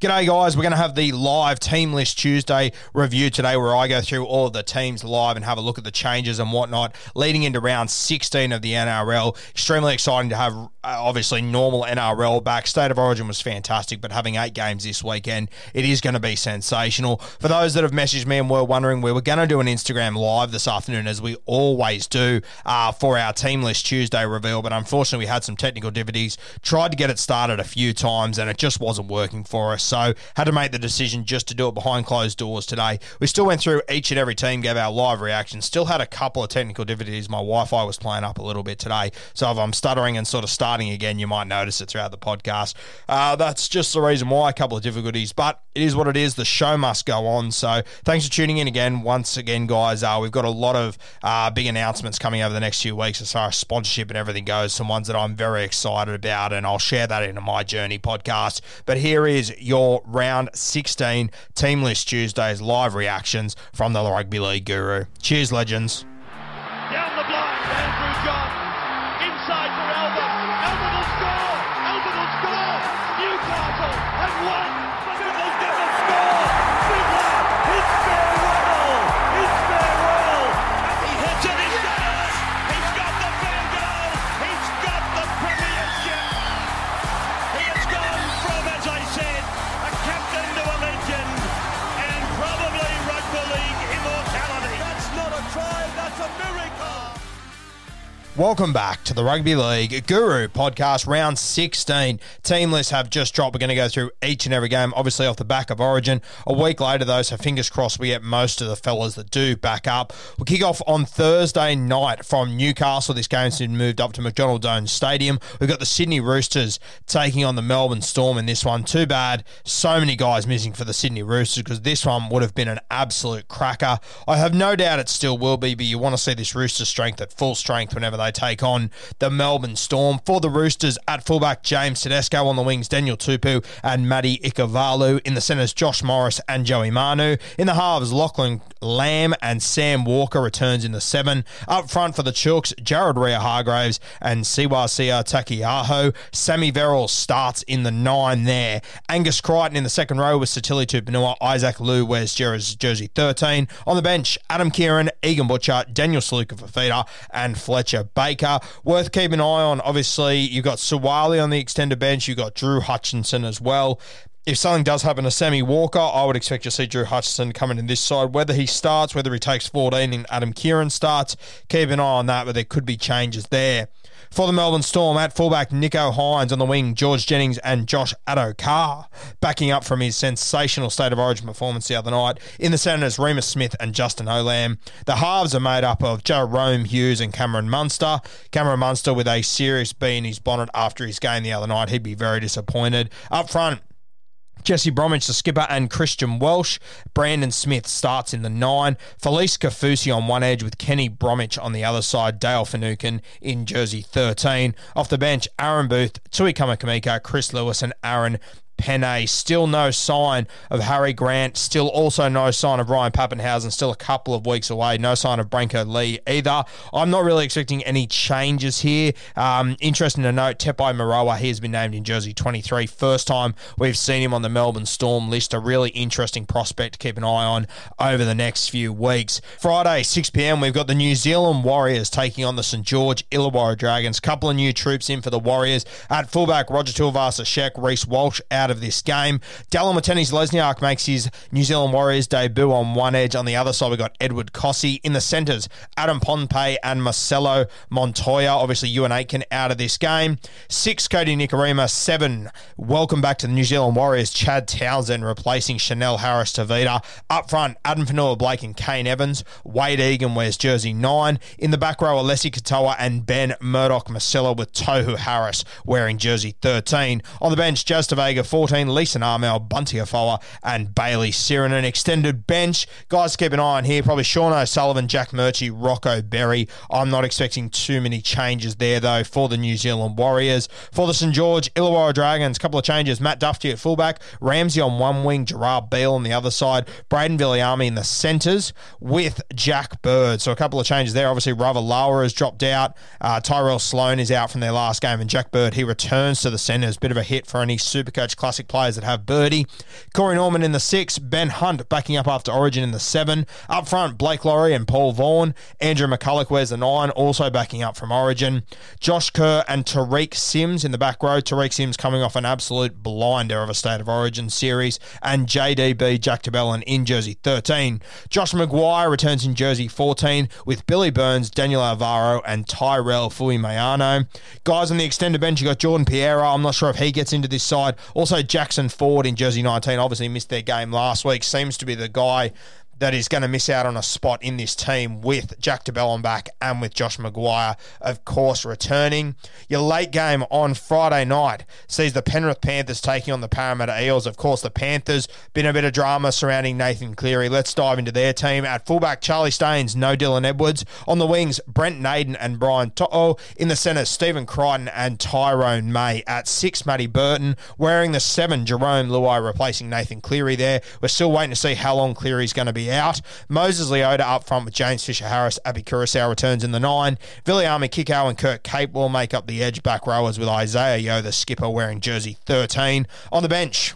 G'day, guys. We're going to have the live Team List Tuesday review today where I go through all of the teams live and have a look at the changes and whatnot leading into round 16 of the NRL. Extremely exciting to have, uh, obviously, normal NRL back. State of Origin was fantastic, but having eight games this weekend, it is going to be sensational. For those that have messaged me and were wondering, we were going to do an Instagram live this afternoon, as we always do, uh, for our Team List Tuesday reveal, but unfortunately, we had some technical difficulties. Tried to get it started a few times, and it just wasn't working for us. So had to make the decision just to do it behind closed doors today. We still went through each and every team, gave our live reaction. Still had a couple of technical difficulties. My Wi-Fi was playing up a little bit today, so if I'm stuttering and sort of starting again, you might notice it throughout the podcast. Uh, that's just the reason why a couple of difficulties, but it is what it is. The show must go on. So thanks for tuning in again. Once again, guys, uh, we've got a lot of uh, big announcements coming over the next few weeks as far as sponsorship and everything goes. Some ones that I'm very excited about, and I'll share that in my journey podcast. But here is your round 16 Team List Tuesdays live reactions from the Rugby League Guru. Cheers, legends. Welcome back to the Rugby League Guru podcast, round 16. Team lists have just dropped. We're going to go through each and every game, obviously off the back of Origin. A week later, though, so fingers crossed we get most of the fellas that do back up. We'll kick off on Thursday night from Newcastle. This game's been moved up to McDonald Jones Stadium. We've got the Sydney Roosters taking on the Melbourne Storm in this one. Too bad so many guys missing for the Sydney Roosters because this one would have been an absolute cracker. I have no doubt it still will be, but you want to see this Rooster strength at full strength whenever they take on the Melbourne Storm. For the Roosters, at fullback, James Tedesco on the wings, Daniel Tupou and Matty Ikuvalu. In the centres, Josh Morris and Joey Manu. In the halves, Lachlan Lam and Sam Walker returns in the seven. Up front for the Chooks, Jared Waerea-Hargreaves and Siosiua Taukeiaho. Sammy Verrill starts in the nine there. Angus Crichton in the second row with Sitili Tupouniua. Isaac Liu wears jersey 13. On the bench, Adam Keighran, Egan Butcher, Daniel Suluka-Fifita, and Fletcher Baker. Worth keeping an eye on, obviously, you've got Suwali on the extended bench. You've got Drew Hutchinson as well. If something does happen to Sammy Walker, I would expect to see Drew Hutchinson coming in this side. Whether he starts, whether he takes 14 and Adam Keighran starts, keep an eye on that, but there could be changes there. For the Melbourne Storm, at fullback, Nicho Hynes on the wing, George Jennings and Josh Addo-Carr, backing up from his sensational State of Origin performance the other night. In the centres, Reimis Smith and Justin Olam. The halves are made up of Jerome Hughes and Cameron Munster. Cameron Munster with a serious bee in his bonnet after his game the other night. He'd be very disappointed. Up front, Jesse Bromwich, the skipper, and Christian Welch. Brandon Smith starts in the nine. Felise Kaufusi on one edge with Kenny Bromwich on the other side. Dale Finucane in jersey 13. Off the bench, Aaron Booth, Tui Kamikamica, Chris Lewis, and Aaron Pene. Still no sign of Harry Grant. Still also no sign of Ryan Papenhuyzen. Still a couple of weeks away. No sign of Brenko Lee either. I'm not really expecting any changes here. Um, interesting to note, Tepai Moeroa, he has been named in jersey 23. First time we've seen him on the Melbourne Storm list. A really interesting prospect to keep an eye on over the next few weeks. Friday, 6 p.m., we've got the New Zealand Warriors taking on the St. George Illawarra Dragons. Couple of new troops in for the Warriors. At fullback, Roger Tuivasa-Sheck, Reece Walsh out of this game. Dallin Watene-Zelezniak makes his New Zealand Warriors debut on one edge. On the other side, we've got Edward Kosi. In the centres, Adam Pompey and Marcelo Montoya. Obviously, Euan Aitken out of this game. Six, Cody Nikorima. Seven, welcome back to the New Zealand Warriors, Chad Townsend replacing Chanel Harris Tavita. Up front, Addin Fonua Blake and Kane Evans. Wade Egan wears jersey nine. In the back row, Eliesa Katoa and Ben Murdoch Masila with Tohu Harris wearing jersey 13. On the bench, Jazz Vega 14, Leeson Armel, Bunty Afoa, and Bailey Siren. An extended bench. Guys, keep an eye on here. Probably Sean O'Sullivan, Jack Murchie, Rocco Berry. I'm not expecting too many changes there, though, for the New Zealand Warriors. For the St. George Illawarra Dragons, a couple of changes. Matt Dufty at fullback, Ramsey on one wing, Gerard Beale on the other side, Braden Villiamy in the centres with Jack Bird. So a couple of changes there. Obviously, Ravalawa has dropped out. Uh, Tyrell Sloan is out from their last game, and Jack Bird, he returns to the centres. Bit of a hit for any super coach Supercoach Classic players that have Birdie. Corey Norman in the six, Ben Hunt backing up after Origin in the seven. Up front, Blake Lawrie and Paul Vaughan. Andrew McCullough wears the nine, also backing up from Origin. Josh Kerr and Tariq Sims in the back row. Tariq Sims coming off an absolute blinder of a State of Origin series. And JDB Jack de Belin in jersey 13. Josh McGuire returns in jersey 14 with Billy Burns, Daniel Alvaro, and Tyrell Fuimaono. Guys on the extended bench, you got Jordan Pereira. I'm not sure if he gets into this side. Also, Jackson Ford in jersey 19. Obviously, missed their game last week. Seems to be the guy that is going to miss out on a spot in this team with Jack de Belin back and with Josh McGuire, of course, returning. Your late game on Friday night sees the Penrith Panthers taking on the Parramatta Eels. Of course, the Panthers, been a bit of drama surrounding Nathan Cleary. Let's dive into their team. At fullback, Charlie Staines, no Dylan Edwards. On the wings, Brent Naden and Brian To'o. In the centre, Stephen Crichton and Tyrone May. At six, Matty Burton. Wearing the seven, Jarome Luai replacing Nathan Cleary there. We're still waiting to see how long Cleary's going to be out. Moses Leota up front with James Fisher Harris. Api Koroisau returns in the nine. Viliame Kikau and Kurt Capewell make up the edge back rowers with Isaah Yeo, the skipper, wearing jersey 13. On the bench,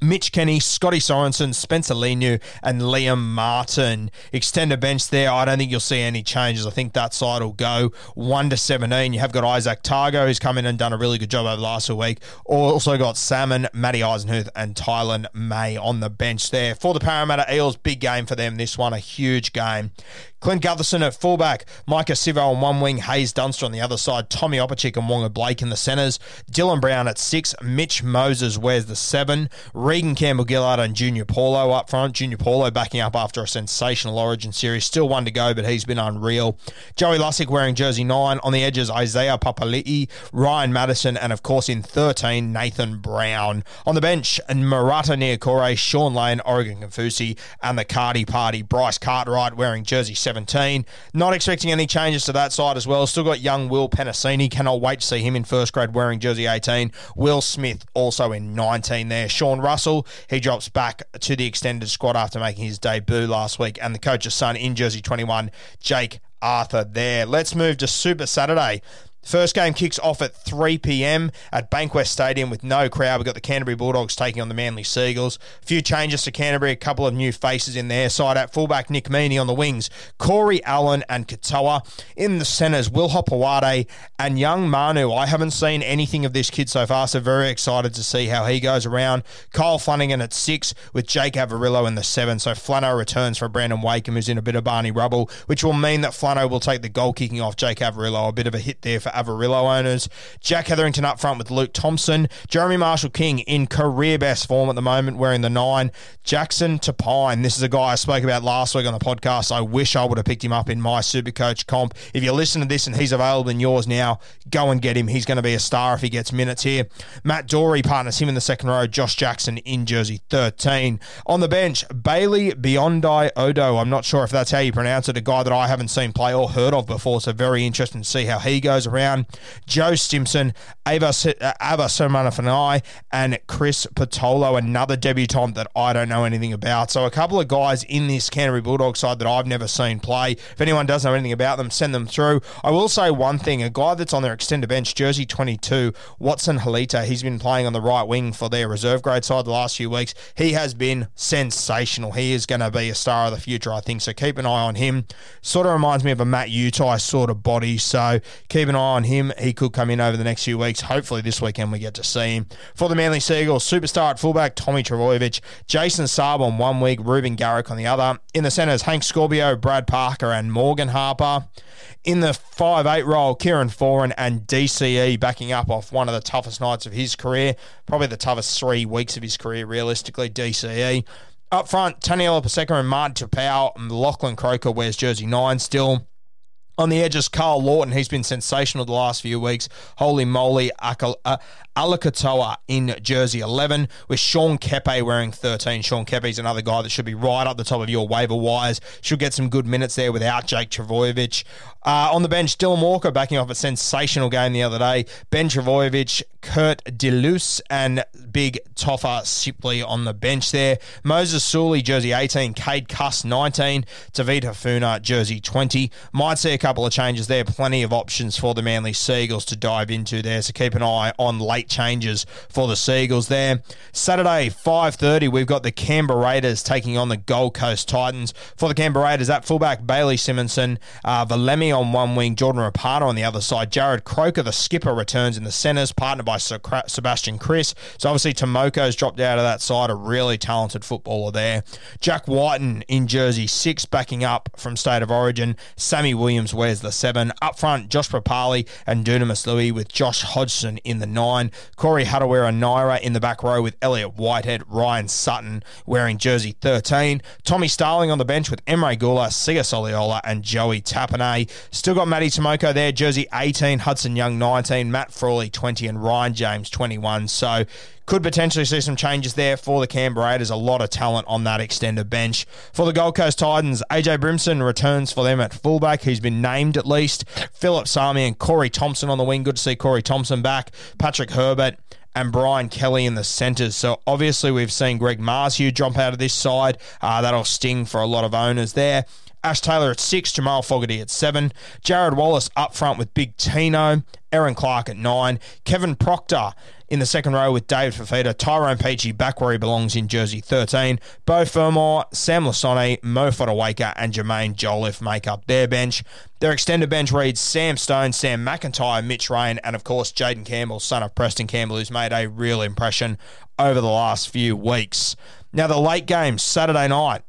Mitch Kenny, Scotty Sorensen, Spencer Leniu, and Liam Martin. Extended bench there. I don't think you'll see any changes. I think that side will go 1 to 17. You have got Izack Tago, who's come in and done a really good job over the last week. Also got Salmon, Matty Eisenhuth, and Taylan May on the bench there. For the Parramatta Eels, big game for them. This one, a huge game. Clint Gutherson at fullback, Maika Sivo on one wing, Haze Dunster on the other side, Tommy Opacic and Waqa Blake in the centres, Dylan Brown at six, Mitch Moses wears the seven, Reagan Campbell-Gillard and Junior Paulo up front. Junior Paulo backing up after a sensational Origin series. Still one to go, but he's been unreal. Joey Lussick wearing jersey nine. On the edges, Isaiah Papali'i, Ryan Matterson, and of course in 13, Nathan Brown. On the bench, and Marata Niukore, Shaun Lane, Oregon Kaufusi, and the Cardi Party, Bryce Cartwright wearing jersey 17. Not expecting any changes to that side as well. Still got young Will Penisini. Cannot wait to see him in first grade wearing jersey 18. Will Smith also in 19 there. Sean Russell, he drops back to the extended squad after making his debut last week. And the coach's son in jersey 21, Jake Arthur there. Let's move to Super Saturday. First game kicks off at 3 p.m. at Bankwest Stadium with no crowd. We've got the Canterbury Bulldogs taking on the Manly Seagulls. A few changes to Canterbury, a couple of new faces in their side. At fullback, Nick Meaney on the wings, Corey Allen and Katoa. In the centres, Will Hopoate and young Manu. I haven't seen anything of this kid so far, so very excited to see how he goes around. Kyle Flanagan at six with Jake Averillo in the seven. So Flano returns for Brandon Wakeham, who's in a bit of Barney rubble, which will mean that Flano will take the goal kicking off Jake Averillo. A bit of a hit there for Averillo owners. Jack Hetherington up front with Luke Thompson. Jeremy Marshall King in career best form at the moment, wearing the nine. Jackson Topine. This is a guy I spoke about last week on the podcast. I wish I would have picked him up in my super coach comp. If you listen to this and he's available in yours now, go and get him. He's going to be a star if he gets minutes here. Matt Doorey partners him in the second row. Josh Jackson in jersey 13. On the bench, Bailey Biondi Odo. I'm not sure if that's how you pronounce it. A guy that I haven't seen play or heard of before. So very interesting to see how he goes around Joe Stimson, Ava, uh, Ava Seumanufagai, and Chris Patolo, another debutant that I don't know anything about. So a couple of guys in this Canterbury Bulldog side that I've never seen play. If anyone does know anything about them, send them through. I will say one thing: a guy that's on their extended bench, jersey 22, Watson Halita. He's been playing on the right wing for their reserve grade side the last few weeks. He has been sensational. He is going to be a star of the future, I think. So keep an eye on him. Sort of reminds me of a Matt Utai sort of body. So keep an eye on him. He could come in over the next few weeks. Hopefully this weekend we get to see him. For the Manly Seagulls, superstar at fullback Tommy Trbojevic, Jason Saab on one week, Reuben Garrick on the other. In the centres, Hank Scorbio, Brad Parker, and Morgan Harper. In the 5 8 role, Kieran Foran and DCE backing up off one of the toughest nights of his career, probably the toughest three weeks of his career, realistically, DCE. Up front, Taniela Paseka and Martin Taupau. And Lachlan Croker wears jersey 9 still. On the edges, Karl Lawton. He's been sensational the last few weeks. Holy moly, uh, Alakatoa in jersey 11, with Sean Keppie wearing 13. Sean Keppie's another guy that should be right up the top of your waiver wires. Should get some good minutes there without Jake Trbojevic. Uh, on the bench, Dylan Walker backing off a sensational game the other day. Ben Trbojevic, Kurt De Luis, and Big Toffa Sipley on the bench there. Moses Suli, jersey 18. Cade Cust, 19. Tavita Funa, jersey 20. Might see a couple of changes there. Plenty of options for the Manly Seagulls to dive into there. So keep an eye on late changes for the Seagulls there. Saturday, 5.30, we've got the Canberra Raiders taking on the Gold Coast Titans. For the Canberra Raiders, at fullback, Bailey Simonsson, uh, Valemi on one wing, Jordan Rapana on the other side. Jarrod Croker, the skipper, returns in the centres, partnered by Sebastian Kris. So obviously Timoko's dropped out of that side, a really talented footballer there. Jack Wighton in jersey six, backing up from State of Origin. Sammy Williams wears the seven. Up front, Josh Papali and Dunamis Lui with Josh Hodgson in the nine. Corey Harawira-Naera in the back row with Elliot Whitehead, Ryan Sutton wearing jersey 13. Tommy Starling on the bench with Emre Guler, Sia Soliola, and Joey Tapine. Still got Matty Timoko there, jersey 18, Hudson Young 19, Matt Frawley 20, and Ryan James 21. So could potentially see some changes there for the Canberra Raiders. A lot of talent on that extended bench. For the Gold Coast Titans, AJ Brimson returns for them at fullback. He's been named at least. Philip Sami and Corey Thompson on the wing. Good to see Corey Thompson back. Patrick Herbert and Brian Kelly in the centres. So obviously we've seen Greg Marzhew jump out of this side. Uh, that'll sting for a lot of owners there. Ash Taylor at six, Jamal Fogarty at seven, Jarrod Wallace up front with Big Tino, Erin Clark at nine, Kevin Proctor in the second row with David Fifita, Tyrone Peachey back where he belongs in jersey 13. Beau Fermor, Sam Lisone, Mo Fodawaker, and Jaimin Jolliffe make up their bench. Their extended bench reads Sam Stone, Sam McIntyre, Mitch Rein, and of course Jayden Campbell, son of Preston Campbell, who's made a real impression over the last few weeks. Now, the late game, Saturday night,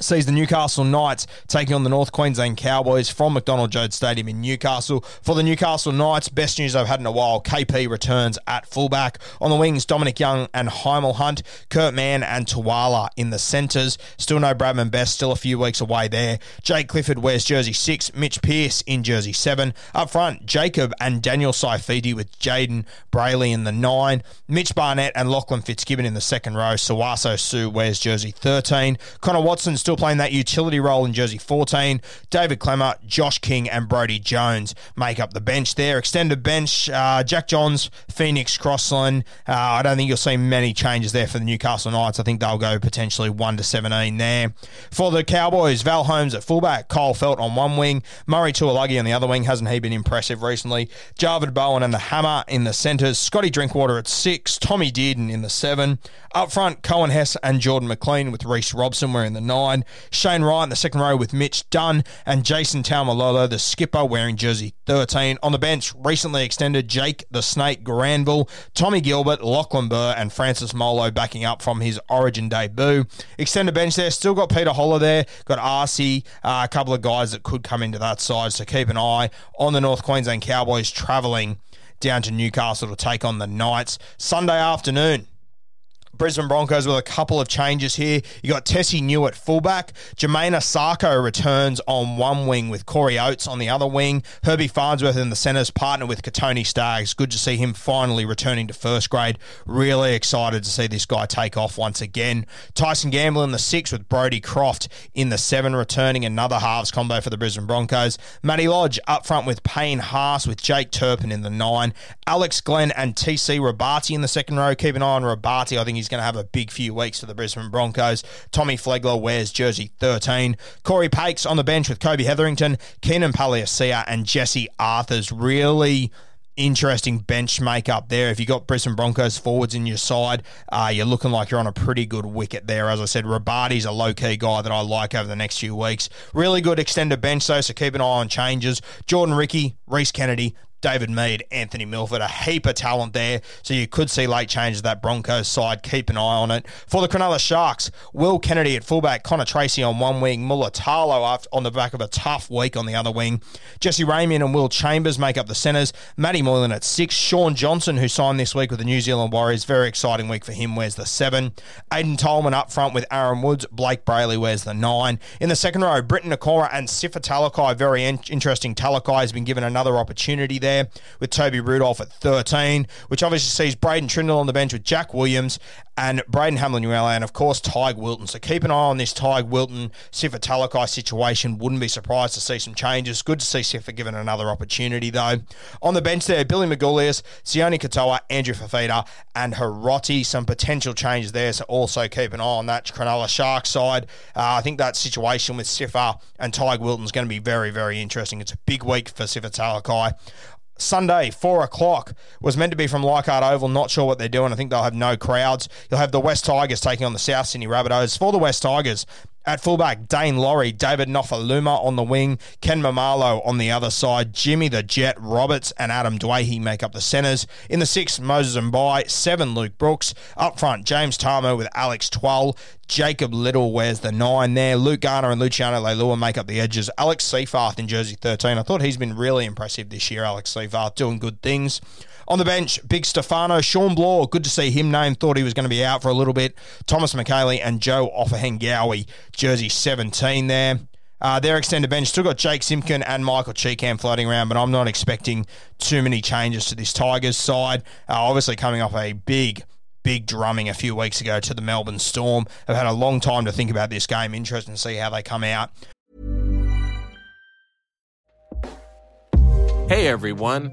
sees the Newcastle Knights taking on the North Queensland Cowboys from McDonald Jones Stadium in Newcastle. For the Newcastle Knights, best news I've had in a while, KP returns at fullback. On the wings, Dominic Young and Hymel Hunt, Kurt Mann and Tuala in the centres. Still no Bradman Best, still a few weeks away there. Jake Clifford wears jersey 6, Mitch Pearce in jersey 7. Up front, Jacob and Daniel Saifiti with Jayden Brailey in the 9. Mitch Barnett and Lachlan Fitzgibbon in the second row. Sauaso Sue wears jersey 13. Connor Watson still playing that utility role in jersey 14. David Klemmer, Josh King, and Brody Jones make up the bench there. Extended bench, uh, Jack Johns, Phoenix Crossland. Uh, I don't think you'll see many changes there for the Newcastle Knights. I think they'll go potentially 1 to 17 there. For the Cowboys, Val Holmes at fullback, Kyle Feldt on one wing, Murray Taulagi on the other wing. Hasn't he been impressive recently? Javid Bowen and the Hammer in the centres. Scotty Drinkwater at six. Tommy Dearden in the seven. Up front, Coen Hess and Jordan McLean with Reece Robson wearing the nine. Shane Ryan, the second row with Mitch Dunn and Jason Taumalolo, the skipper, wearing jersey 13. On the bench, recently extended Jake the Snake Granville, Tommy Gilbert, Lachlan Burr, and Francis Molo backing up from his origin debut. Extended bench there, still got Peter Holler there, got Arcee, uh, a couple of guys that could come into that side, so keep an eye on the North Queensland Cowboys travelling down to Newcastle to take on the Knights. Sunday afternoon, Brisbane Broncos with a couple of changes here. You got Tesi Niu at fullback. Jamayne Isaako returns on one wing with Corey Oates on the other wing. Herbie Farnsworth in the centres, partner with Kotoni Staggs. Good to see him finally returning to first grade. Really excited to see this guy take off once again. Tyson Gamble in the six with Brodie Croft in the seven, returning another halves combo for the Brisbane Broncos. Matty Lodge up front with Payne Haas with Jake Turpin in the nine. Alex Glenn and TC Robati in the second row. Keep an eye on Robati. I think he's going to have a big few weeks for the Brisbane Broncos. Tommy Flegler wears jersey 13. Corey Paix on the bench with Kobe Hetherington, Keenan Palasia, and Jesse Arthurs. Really interesting bench makeup there. If you've got Brisbane Broncos forwards in your side, uh, you're looking like you're on a pretty good wicket there. As I said, Robati's a low key guy that I like over the next few weeks. Really good extended bench though, so keep an eye on changes. Jordan Riki, Rhys Kennedy, David Mead, Anthony Milford, a heap of talent there. So you could see late changes of that Broncos side. Keep an eye on it. For the Cronulla Sharks, Will Kennedy at fullback, Connor Tracey on one wing, Mulitalo on the back of a tough week on the other wing. Jesse Ramien and Will Chambers make up the centres. Matty Moylan at six. Shaun Johnson, who signed this week with the New Zealand Warriors, very exciting week for him, wears the seven. Aiden Tolman up front with Aaron Woods. Blayke Brailey wears the nine. In the second row, Briton Nikora and Sifa Talakai, very in- interesting. Talakai has been given another opportunity there there with Toby Rudolph at 13, which obviously sees Braden Trindall on the bench with Jack Williams and Braden Hamlin and of course Teig Wilton. So keep an eye on this Teig Wilton Sifa Talakai situation. Wouldn't be surprised to see some changes. Good to see Sifa given another opportunity though. On the bench there, Billy Magoulias, Sione Katoa, Andrew Fifita, and Hiroti. Some potential changes there. So also keep an eye on that Cronulla Sharks side. Uh, I think that situation with Sifa and Teig Wilton is going to be very, very interesting. It's a big week for Sifa Talakai. Sunday, four o'clock, was meant to be from Leichhardt Oval. Not sure what they're doing. I think they'll have no crowds. You'll have the West Tigers taking on the South Sydney Rabbitohs. For the West Tigers, at fullback, Daine Laurie, David Nofoaluma on the wing, Ken Maumalo on the other side, Jimmy the Jet Roberts and Adam Doueihi make up the centres. In the six, Moses Mbye, seven, Luke Brooks. Up front, James Tamou with Alex Twal. Jacob Liddle wears the nine there. Luke Garner and Luciano Leilua make up the edges. Alex Seyfarth in jersey 13. I thought he's been really impressive this year, Alex Seyfarth, doing good things. On the bench, Big Stefano, Shawn Blore, good to see him named. Thought he was going to be out for a little bit. Thomas Mikaele and Joe Ofahengaue, jersey 17 there. Uh, their extended bench still got Jake Simpkin and Michael Chee-Kam floating around, but I'm not expecting too many changes to this Tigers side. Uh, obviously, coming off a big, big drumming a few weeks ago to the Melbourne Storm. I've had a long time to think about this game. Interesting to see how they come out. Hey, everyone.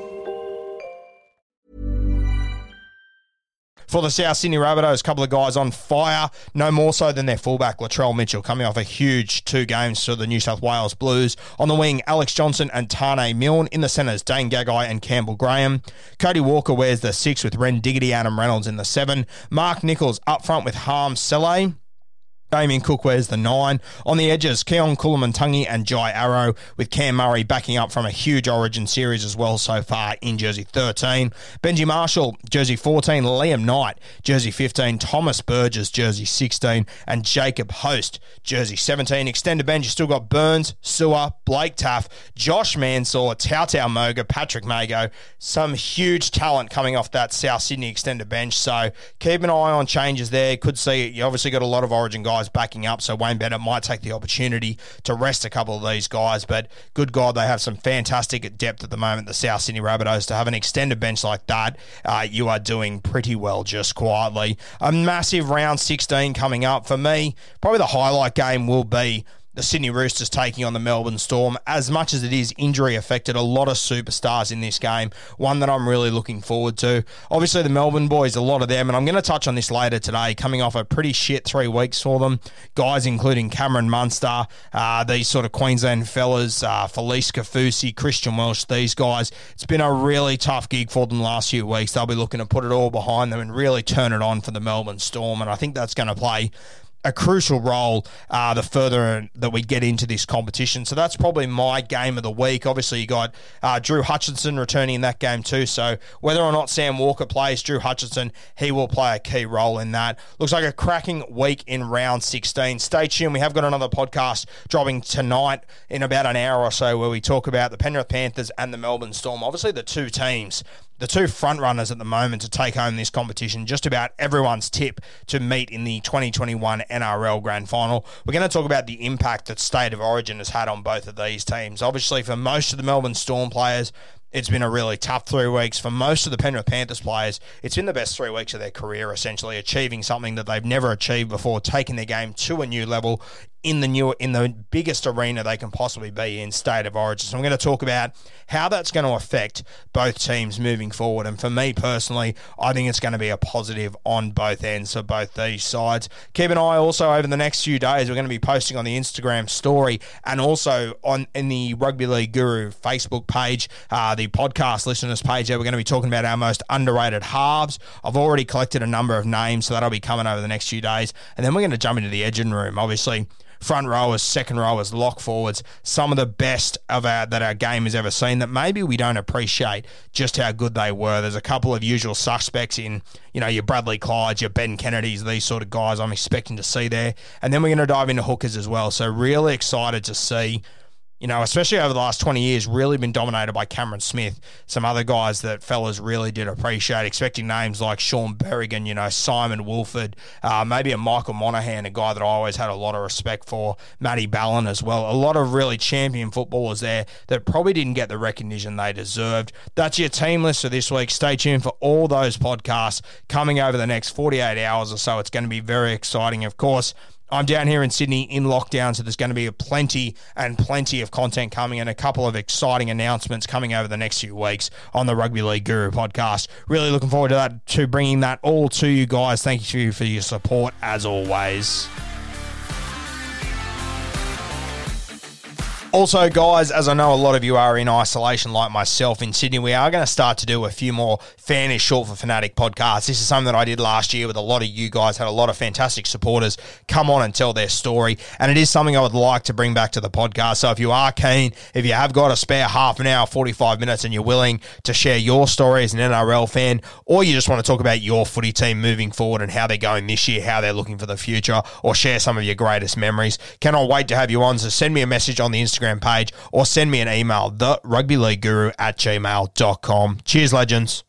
For the South Sydney Rabbitohs, a couple of guys on fire, no more so than their fullback, Latrell Mitchell, coming off a huge two games for the New South Wales Blues. On the wing, Alex Johnson and Taane Milne. In the centres, Dane Gagai and Campbell Graham. Cody Walker wears the six with Ren Diggity, Adam Reynolds in the seven. Mark Nicholls up front with Hame Sele. Damien Cook wears the nine. On the edges, Keon Koloamatangi and Jai Arrow, with Cam Murray backing up from a huge Origin series as well so far in jersey 13. Benji Marshall, jersey 14. Liam Knight, jersey 15. Thomas Burgess, jersey 16. And Jacob Host, jersey 17. Extended bench, you still got Burns, Sewer, Blake Taff, Josh Mansour, Tautau Moga, Patrick Mago. Some huge talent coming off that South Sydney extended bench. So keep an eye on changes there. Could see, you obviously got a lot of Origin guys guys backing up, so Wayne Bennett might take the opportunity to rest a couple of these guys. But good God, they have some fantastic depth at the moment, the South Sydney Rabbitohs. To have an extended bench like that, uh, you are doing pretty well just quietly. A massive round 16 coming up for me. Probably the highlight game will be the Sydney Roosters taking on the Melbourne Storm. As much as it is injury affected, a lot of superstars in this game. One that I'm really looking forward to. Obviously, the Melbourne boys, a lot of them, and I'm going to touch on this later today, coming off a pretty shit three weeks for them. Guys including Cameron Munster, uh, these sort of Queensland fellas, uh, Felise Kaufusi, Christian Welch, these guys. It's been a really tough gig for them the last few weeks. They'll be looking to put it all behind them and really turn it on for the Melbourne Storm, and I think that's going to play a crucial role uh, the further that we get into this competition. So that's probably my game of the week. Obviously, you got uh, Drew Hutchinson returning in that game too. So whether or not Sam Walker plays, Drew Hutchinson, he will play a key role in that. Looks like a cracking week in round 16. Stay tuned. We have got another podcast dropping tonight in about an hour or so where we talk about the Penrith Panthers and the Melbourne Storm. Obviously, the two teams the two front runners at the moment to take home this competition. Just about everyone's tip to meet in the 2021 NRL Grand Final. We're going to talk about the impact that State of Origin has had on both of these teams. Obviously, for most of the Melbourne Storm players, it's been a really tough three weeks. For most of the Penrith Panthers players, it's been the best three weeks of their career, essentially achieving something that they've never achieved before, taking their game to a new level in the new in the biggest arena they can possibly be in state of origin. So I'm going to talk about how that's going to affect both teams moving forward. And for me personally, I think it's going to be a positive on both ends of both these sides. Keep an eye also over the next few days. We're going to be posting on the Instagram story and also on in the Rugby League Guru Facebook page, uh, the podcast listeners page. There we're going to be talking about our most underrated halves. I've already collected a number of names, so that'll be coming over the next few days. And then we're going to jump into the engine room. Obviously front rowers, second rowers, lock forwards, some of the best of our that our game has ever seen that maybe we don't appreciate just how good they were. There's a couple of usual suspects in, you know, your Bradley Clydes, your Ben Kennedys, these sort of guys I'm expecting to see there. And then we're going to dive into hookers as well. So really excited to see you know, especially over the last 20 years, really been dominated by Cameron Smith. Some other guys that fellas really did appreciate, expecting names like Shaun Berrigan, you know, Simon Woolford, uh, maybe a Michael Monaghan, a guy that I always had a lot of respect for, Matty Ballin as well. A lot of really champion footballers there that probably didn't get the recognition they deserved. That's your team list for this week. Stay tuned for all those podcasts coming over the next 48 hours or so. It's going to be very exciting. Of course, I'm down here in Sydney in lockdown, so there's going to be plenty and plenty of content coming and a couple of exciting announcements coming over the next few weeks on the Rugby League Guru podcast. Really looking forward to that, to bringing that all to you guys. Thank you for your support as always. Also, guys, as I know a lot of you are in isolation like myself in Sydney, we are going to start to do a few more Fan is Short for Fanatic podcasts. This is something that I did last year with a lot of you guys, had a lot of fantastic supporters come on and tell their story. And it is something I would like to bring back to the podcast. So if you are keen, if you have got a spare half an hour, 45 minutes, and you're willing to share your story as an NRL fan, or you just want to talk about your footy team moving forward and how they're going this year, how they're looking for the future, or share some of your greatest memories, cannot wait to have you on. So send me a message on the Instagram Instagram page or send me an email, the rugby league guru at gmail.com. Cheers, legends.